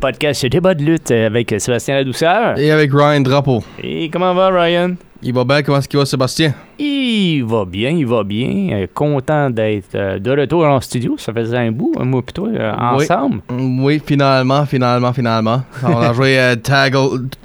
Podcast Débat de lutte avec Sébastien Ladouceur. Et avec Ryan Drapeau. Et comment va Ryan? Il va bien, comment est-ce qu'il va, Sébastien? Il va bien, il va bien. Euh, content d'être euh, de retour en studio. Ça faisait un bout, un mois plus tôt, euh, ensemble. Mm, Oui, finalement, finalement, finalement. On a joué tag,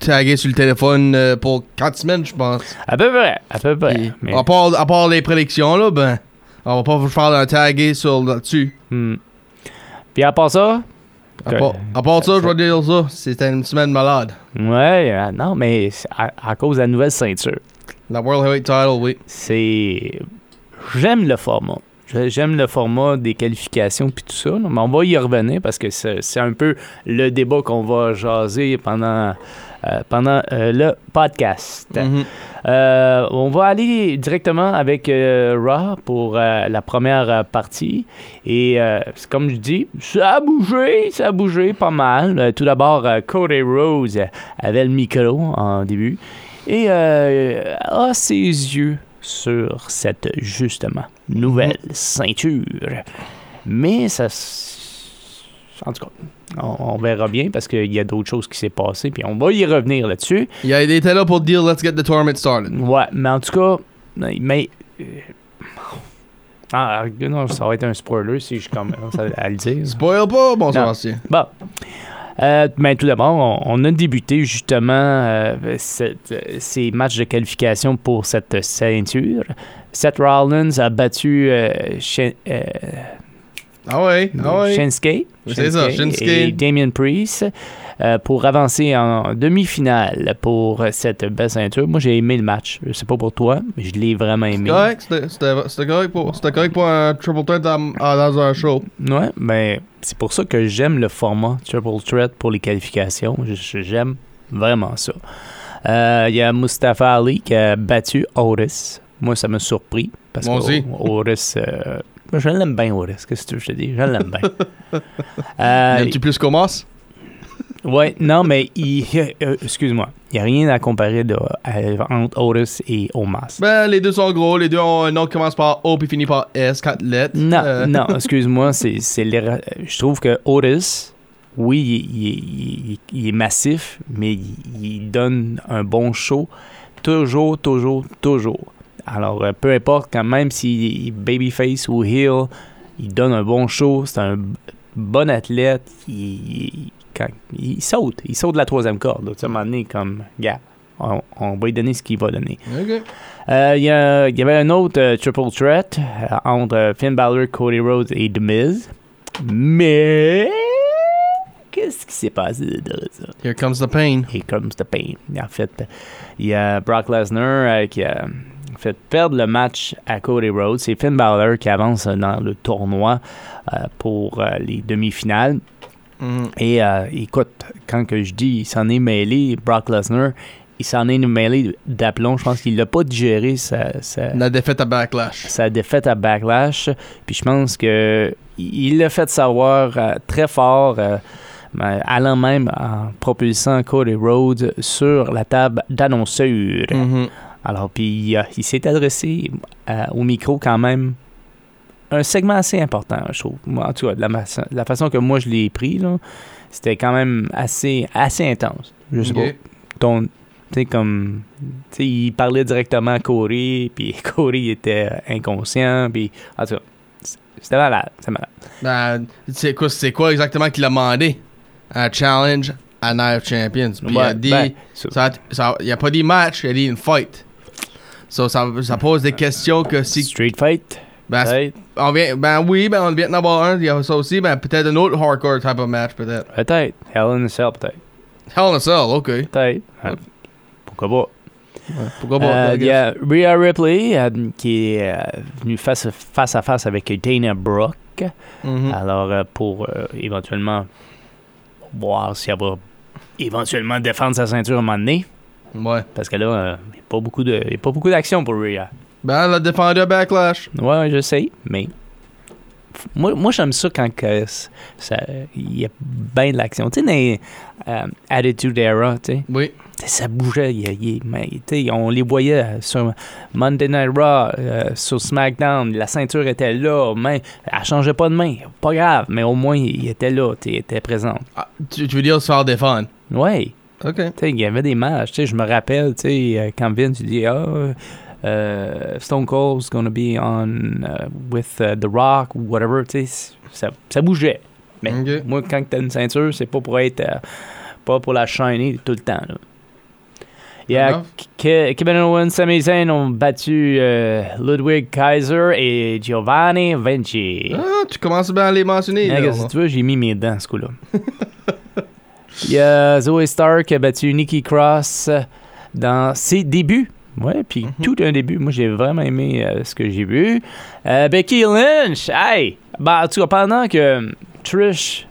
tagué sur le téléphone euh, pour 4 semaines, je pense. À peu près, à peu près. Puis, Mais- à, part, à part les prédictions, là, ben, on va pas vous faire un tagué sur là-dessus. Hmm. Puis à part ça, À, part- à part ça, je vais dire ça, c'était une semaine malade. ouais, euh, non, mais à, à cause de la nouvelle ceinture. La World Heavyweight Title, oui. c'est. J'aime le format. J'aime le format des qualifications puis tout ça, là, mais on va y revenir parce que c'est un peu le débat qu'on va jaser pendant, pendant euh, le podcast. Mhm. Euh, on va aller directement avec euh, Raw pour euh, la première euh, partie. Et euh, comme je dis, ça a bougé, ça a bougé pas mal. Euh, tout d'abord, euh, Cody Rose avait le micro en début et euh, a ses yeux sur cette, justement, nouvelle ceinture. Mais ça... En tout cas, on, on verra bien parce qu'il y a d'autres choses qui s'est passé, puis on va y revenir là-dessus. Il, a- là pour dire Let's get the tournament started. Ouais, mais en tout cas, mais. euh, Ah, non, ça va être un spoiler si je commence à, à le dire. Spoil pas, bon. Sébastien. Bon. Euh, ben, tout d'abord, on, on a débuté justement euh, cette- euh, ces matchs de qualification pour cette ceinture. Seth Rollins a battu euh, euh, Ah ouais, ah ouais. Shinsuke, C'est ça, Shinsuke. et Damien Priest euh, pour avancer en demi-finale pour cette belle ceinture. Moi, j'ai aimé le match. Je sais pas pour toi, mais je l'ai vraiment aimé. correct, c'était- correct, pour- c'était correct pour un triple threat dans, dans un show. Ouais, mais c'est pour ça que j'aime le format Triple Threat pour les qualifications. J'aime vraiment ça. Euh, Il y a Mustafa Ali qui a battu Otis. Moi, ça m'a surpris. Parce que Otis. euh, je l'aime bien, Otis. Qu'est-ce que tu veux que je te dis? Je l'aime bien. Euh, Aimes-tu plus qu'Omas? ouais, non, mais il. euh, Excuse-moi. Il n'y a rien à comparer de, à- entre Otis et Omas. Ben, les deux sont gros, les deux ont un nom qui commence par O puis finit par S, 4 lettres. Non, Euh, non, excuse-moi, c'est. Je trouve que Otis, oui, il, il- il- il est massif, mais il donne un bon show. Toujours, toujours, toujours. Alors, euh, peu importe, quand même est babyface ou heel, il donne un bon show. C'est un bon athlète. Il, il- quand- il saute. Il saute de la troisième corde. Tu sais, à un moment donné, comme, gars, on, on va lui donner ce qu'il va donner. Euh, Il y, avait un autre euh, triple threat euh, entre Finn Balor, Cody Rhodes et The Miz. Mais qu'est-ce qui s'est passé de ça? Here comes the pain. Here comes the pain. En fait, il y a Brock Lesnar qui a fait perdre le match à Cody Rhodes. C'est Finn Balor qui avance dans le tournoi euh, pour euh, les demi-finales. Mhm. Et euh, écoute, quand que je dis il s'en est mêlé, Brock Lesnar, il s'en est mêlé d'aplomb. Je pense qu'il n'a pas digéré sa, sa, La défaite à Backlash. sa défaite à Backlash. Puis je pense que il l'a fait savoir très fort, ben, allant même en propulsant Cody Rhodes sur la table d'annonceurs. Mhm. Alors, puis il, il s'est adressé euh, au micro quand même un segment assez important, je trouve. En tout cas, de la, ma- de la façon que moi je l'ai pris, là, c'était quand même assez, assez intense. Je sais pas. Ton, tu sais, comme, tu sais, il parlait directement à Corey, puis Corey était inconscient, puis en tout cas, c'était malade, c'était malade. Ben, c'est quoi, c'est quoi exactement qu'il a demandé? Un challenge à Night Champions? Puis il a dit, ben, ça- ça, ça- il a pas dit match, il a dit une fight. So, ça, ça pose des questions que si. Street Fight, Ben, peut-être, on vient, ben oui, ben on vient d'en avoir un, il y a ça aussi, ben peut-être un autre hardcore type of match, peut-être. peut-être, Hell in a Cell, peut-être, Hell in a Cell, ok. peut-être, Ouais. Pourquoi pas? Pourquoi pas? Euh, Il y a Rhea Ripley euh, qui est euh, venue face, face à face avec Dana Brooke. Mhm. Alors, euh, pour euh, éventuellement voir si elle va éventuellement défendre sa ceinture à un moment donné. Ouais. Parce que là, euh, il n'y a pas beaucoup de- il y a pas beaucoup d'action pour Rhea. Ben, elle a défendu à Backlash. Ouais, je sais, mais. Moi, moi j'aime ça quand que c- ça- il y a bien de l'action. Tu sais, dans les, euh, Attitude Era, tu sais, Oui. ça bougeait. il y a- il y a- mais, tu sais, on les voyait sur Monday Night Raw, euh, sur SmackDown. La ceinture était là. Mais elle changeait pas de main. Pas grave, mais au moins, il était là. tu était présent. Ah, tu, tu veux dire se faire défendre? Ouais. OK. Tu il y avait des matchs. Tu je me rappelle, tu euh, quand Vince dit Ah, euh, Stone Cold's gonna be on uh, with uh, The Rock ou whatever. Tu ça, ça bougeait. Mais moi, quand t'as une ceinture, c'est pas pour être. euh, pas pour la shiner tout le temps. Là. Il y a Enough. Ke- Kevin Owens, Sami Zayn ont battu euh, Ludwig Kaiser et Giovanni Vinci. Ah, tu commences bien à les mentionner. Là, là. tu veux, j'ai mis mes dents, ce coup-là. Il y a Zoe Stark qui a battu Nikki Cross euh, dans ses débuts. Ouais, puis Mhm. tout un début. Moi, j'ai vraiment aimé euh, ce que j'ai vu. Euh, Becky Lynch, hey! Ben, en tout cas, pendant que Trish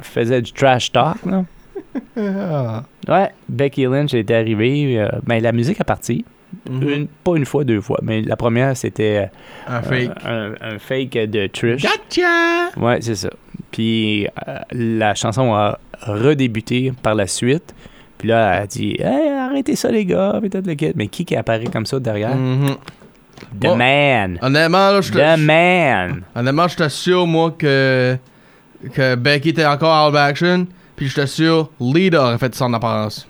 faisait du trash talk, là, ouais, Becky Lynch est arrivée. euh, ben, la musique est partie. Mhm. Une- pas une fois, deux fois, mais la première, c'était Un euh, fake. un, un fake de Trish. Gotcha! Ouais, c'est ça. Puis euh, la chanson a redébuté par la suite. Puis là, elle a dit Hey, arrêtez ça, les gars. Mais qui qui apparaît comme ça derrière? Mhm. The Bon. Man. Honnêtement, là, je The Man. honnêtement, je t'assure, moi, que, que Becky était encore out of action. Puis je t'assure, Lita aurait fait son apparence.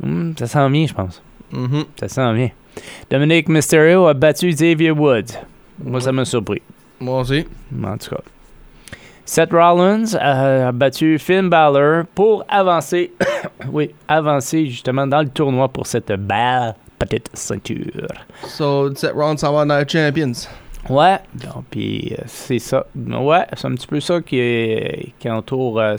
Hmm, ça sent bien, je pense. Mhm. Ça sent bien. Dominic Mysterio a battu Xavier Woods. Moi, ça m'a surpris. Moi aussi. En tout cas. Seth Rollins a battu Finn Balor pour avancer, oui, avancer justement dans le tournoi pour cette belle petite ceinture. So, Seth Rollins s'en va Champions. Ouais, donc puis euh, c'est ça. Ouais, c'est un petit peu ça qui, qui entoure euh,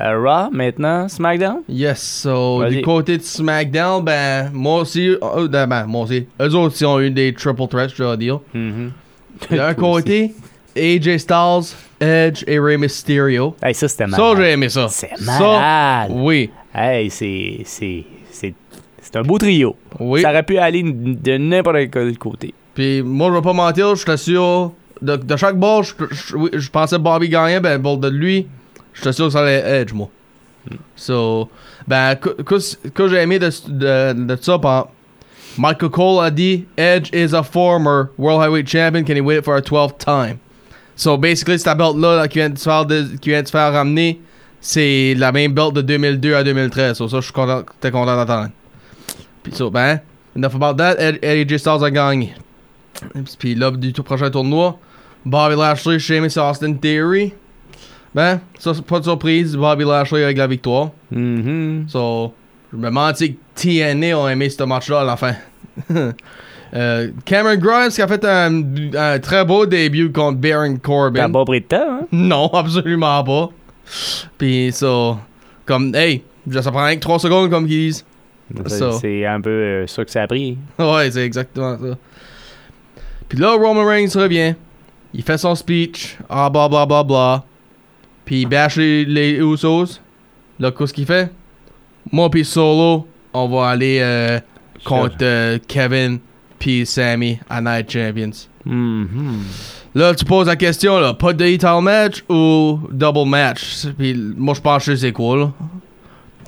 euh, Raw maintenant, SmackDown? Yes, so du côté de SmackDown, ben, moi aussi, ben, ben, moi aussi, eux autres aussi ont eu des triple threats, je dois dire. Mhm. D'un côté, AJ Styles, Edge et Rey Mysterio. Hey, ça c'était Ça, malade. j'ai aimé ça. C'est Ça, malade. oui, Hey, c'est c'est c'est c'est un beau trio. oui. Ça aurait pu aller de n'importe quel côté. Puis moi, je vais pas mentir, je t'assure, de, de chaque bord, je, je, je pensais Bobby gagnait, ben, pour de lui, je t'assure que ça allait être Edge, moi. So, ben, que, que, j'ai aimé de, de, de ça, par Michael Cole a dit Edge is a former World Heavyweight Champion, can he win it for a 12th time? So, basically, cette belt-là là, qui, vient de se faire de- qui vient de se faire ramener, c'est la même belt de 2002 à 2013. So, ça, je suis content, t'es content d'entendre. Puis, so, ben, enough about that, AJ Styles a gagné. Puis là, du tout prochain tournoi, Bobby Lashley, Sheamus Austin Theory. Ben, ça, pas de surprise, Bobby Lashley avec la victoire. Mhm. So, je me mentis que TNA ont aimé ce match-là à la fin. Euh, Cameron Grimes qui a fait un, un très beau début contre Baron T'as Corbin. pas pris de temps, hein? Non, absolument pas. Puis ça, comme, hey, ça prend rien que 3 secondes comme qu'ils disent. C'est- un peu euh, ça que ça a pris. Ouais, c'est exactement ça. Puis là, Roman Reigns revient. Il fait son speech. Ah, bla bla bla bla. Puis il bâche les, les Usos. Là, qu'est-ce qu'il fait? Moi puis Solo, on va aller euh, contre euh, Kevin puis Sammy à Night Champions. Mhm. Là, tu poses la question, là, pas de title match ou double match? Puis moi, je pense que c'est quoi, là.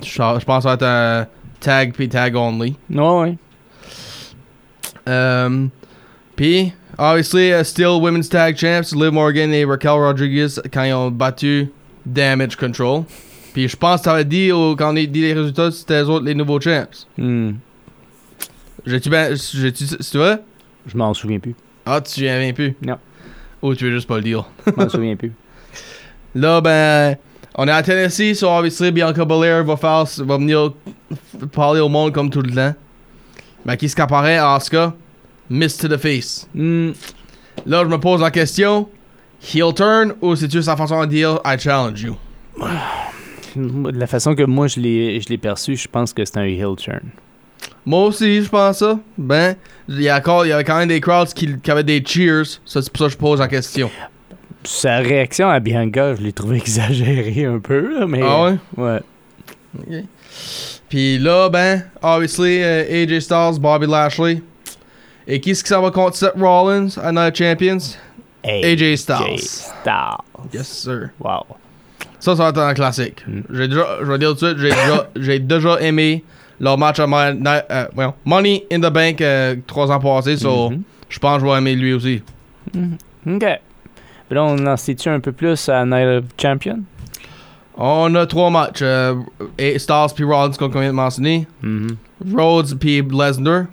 Je pense que ça va être un tag puis tag only. Ouais, ouais. Um, Puis, obviously, uh, still Women's Tag Champs, Liv Morgan et Raquel Rodriguez quand ils ont battu Damage Control. Puis, je pense que t'avais dit, au- quand on a dit les résultats, c'était autres les nouveaux champs. Hmm. J'ai-tu ben, tu veux? Je m'en souviens plus. Ah, tu viens même plus? Non. Ou tu veux juste pas le dire? Je m'en souviens plus. Là, ben, on est à Tennessee, so obviously, Bianca Belair va faire, va venir parler au monde comme tout le temps. Ben, qui ce qu'apparaît, Asuka? Miss to the face. Hmm. Là, je me pose la question heel turn ou c'est-tu sa façon de dire I challenge you? De la façon que moi je l'ai je l'ai perçu, je pense que c'est un heel turn. Moi aussi, je pense ça. Ben, il y, a encore- il y avait quand même des crowds qui, qui avaient des cheers. Ça, c'est pour ça que je pose la question. Sa réaction à Bianca, je l'ai trouvé exagérée un peu, là, mais... Ah ouais? Ouais. Puis là, ben, obviously, euh, AJ Styles, Bobby Lashley. Et qui est-ce qui s'en va contre Seth Rollins à Night Champions? AJ Styles. AJ Styles. Yes, sir. Wow. Ça, ça va être un classique. Mm. J'ai déjà, je vais dire tout de suite, j'ai déjà, j'ai déjà aimé leur match à Ni- euh, voyons, Money in the Bank euh, trois ans passés. So, Mhm. je pense que je vais aimer lui aussi. OK. Puis là, on en sait-tu un peu plus à Night of Champion? On a trois matchs. Euh, et Styles puis Rollins, comme on vient de mentionner. Mhm. Rhodes puis Lesnar.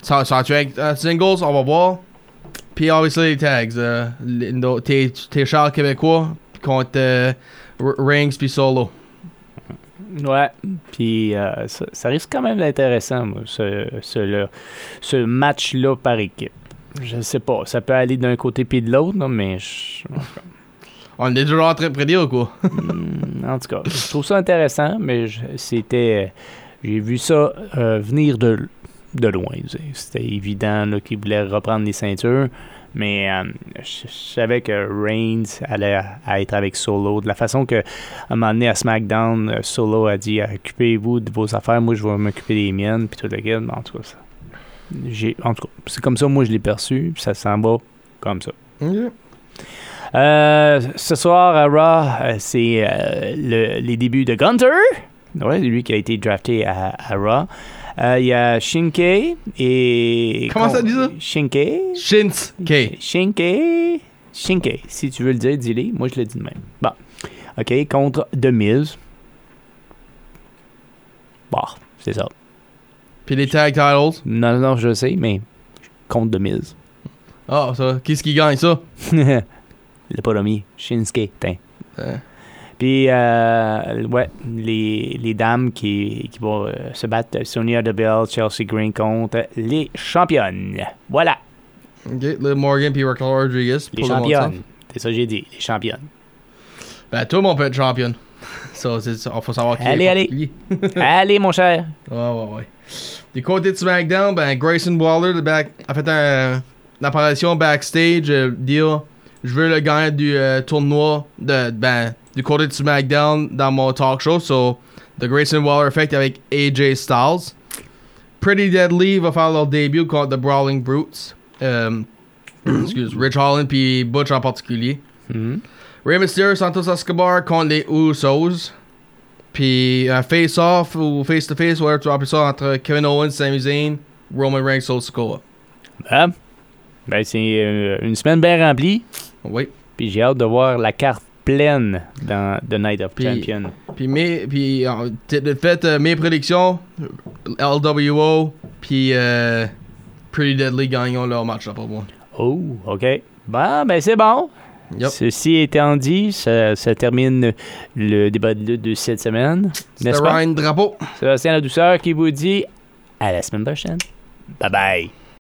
Ça, ça être euh, singles, on va voir. Puis, obviously, les tags. Euh, tes, chars québécois contre euh, Rings puis Solo. Ouais. Puis euh, ça, ça risque quand même d'être intéressant, moi, ce, ce, là- ce match-là par équipe. Je sais pas. Ça peut aller d'un côté puis de l'autre, mais je- On est déjà en train de prédire ou quoi? Hmm, en tout cas, je trouve ça intéressant, mais c'était. J'ai vu ça euh, venir de, de loin. C'était évident qu'ils voulaient reprendre les ceintures. Mais euh, je, je savais que Reigns allait à être avec Solo. De la façon que, à un moment donné, à SmackDown, euh, Solo a dit Occupez-vous de vos affaires, moi je vais m'occuper des miennes. Puis tout le kit. En tout cas, ça- j'ai- en tout cas, c'est comme ça, moi je l'ai perçu. Puis ça s'en va comme ça. Euh, ce soir à Raw, euh, c'est euh, le- les débuts de Gunter. Ouais, lui qui a été drafté à, à Raw. Euh, Il y a Shinke et. Comment ça dit ça? Shinke? Shinsuke. Shinke. Shinke. Si tu veux le dire, dis-le. Moi, je le dis de même. Bon. OK. Contre The Miz. Bon, c'est ça. Puis les tag titles. Non, non, je sais, mais contre The Miz. Ah, ça. Qui est-ce qui gagne ça? le pas remis. Shinsuke, tiens. Euh, Puis, euh, ouais, les, les dames qui, qui vont euh, se battre, Sonia Deville, Chelsea Green contre les championnes. Voilà, ok, Liv Morgan puis Raquel Rodriguez. les championnes. C'est ça que j'ai dit, les championnes. Ben, tout le monde peut être championne. Ça. Faut savoir qui Allez, est allez. Allez, mon cher. Ouais, ouais, ouais. Du côté de SmackDown, ben, Grayson Waller le back, a fait un, une apparition backstage, euh, dire je veux le gagnant du tournoi de, ben, du côté de SmackDown dans mon talk show. So, The Grayson Waller Effect avec AJ Styles. Pretty Deadly va faire leur début contre The Brawling Brutes. Euh, excuse, Rich Holland puis Butch en particulier. Mhm. Rey Mysterio, Santos Escobar contre les Usos. Puis un face-off ou face-to-face, whatever tu vas appeler ça, entre Kevin Owens, Sami Zayn, Roman Reigns, Soul Sikoa. Ben, ben, c'est euh, une semaine bien remplie. Oui. Puis j'ai hâte de voir la carte pleine dans The Night of Puis- Champion. Puis, mes, puis de fait, euh, mes prédictions, LWO, puis euh, Pretty Deadly gagnons leur match là pour moi. Oh, OK. Bon, ben c'est bon. Yep. Ceci étant dit, ça, ça termine le débat de lutte de cette semaine. C'était? Ryan Drapeau. Sébastien La Douceur qui vous dit à la semaine prochaine. Bye bye.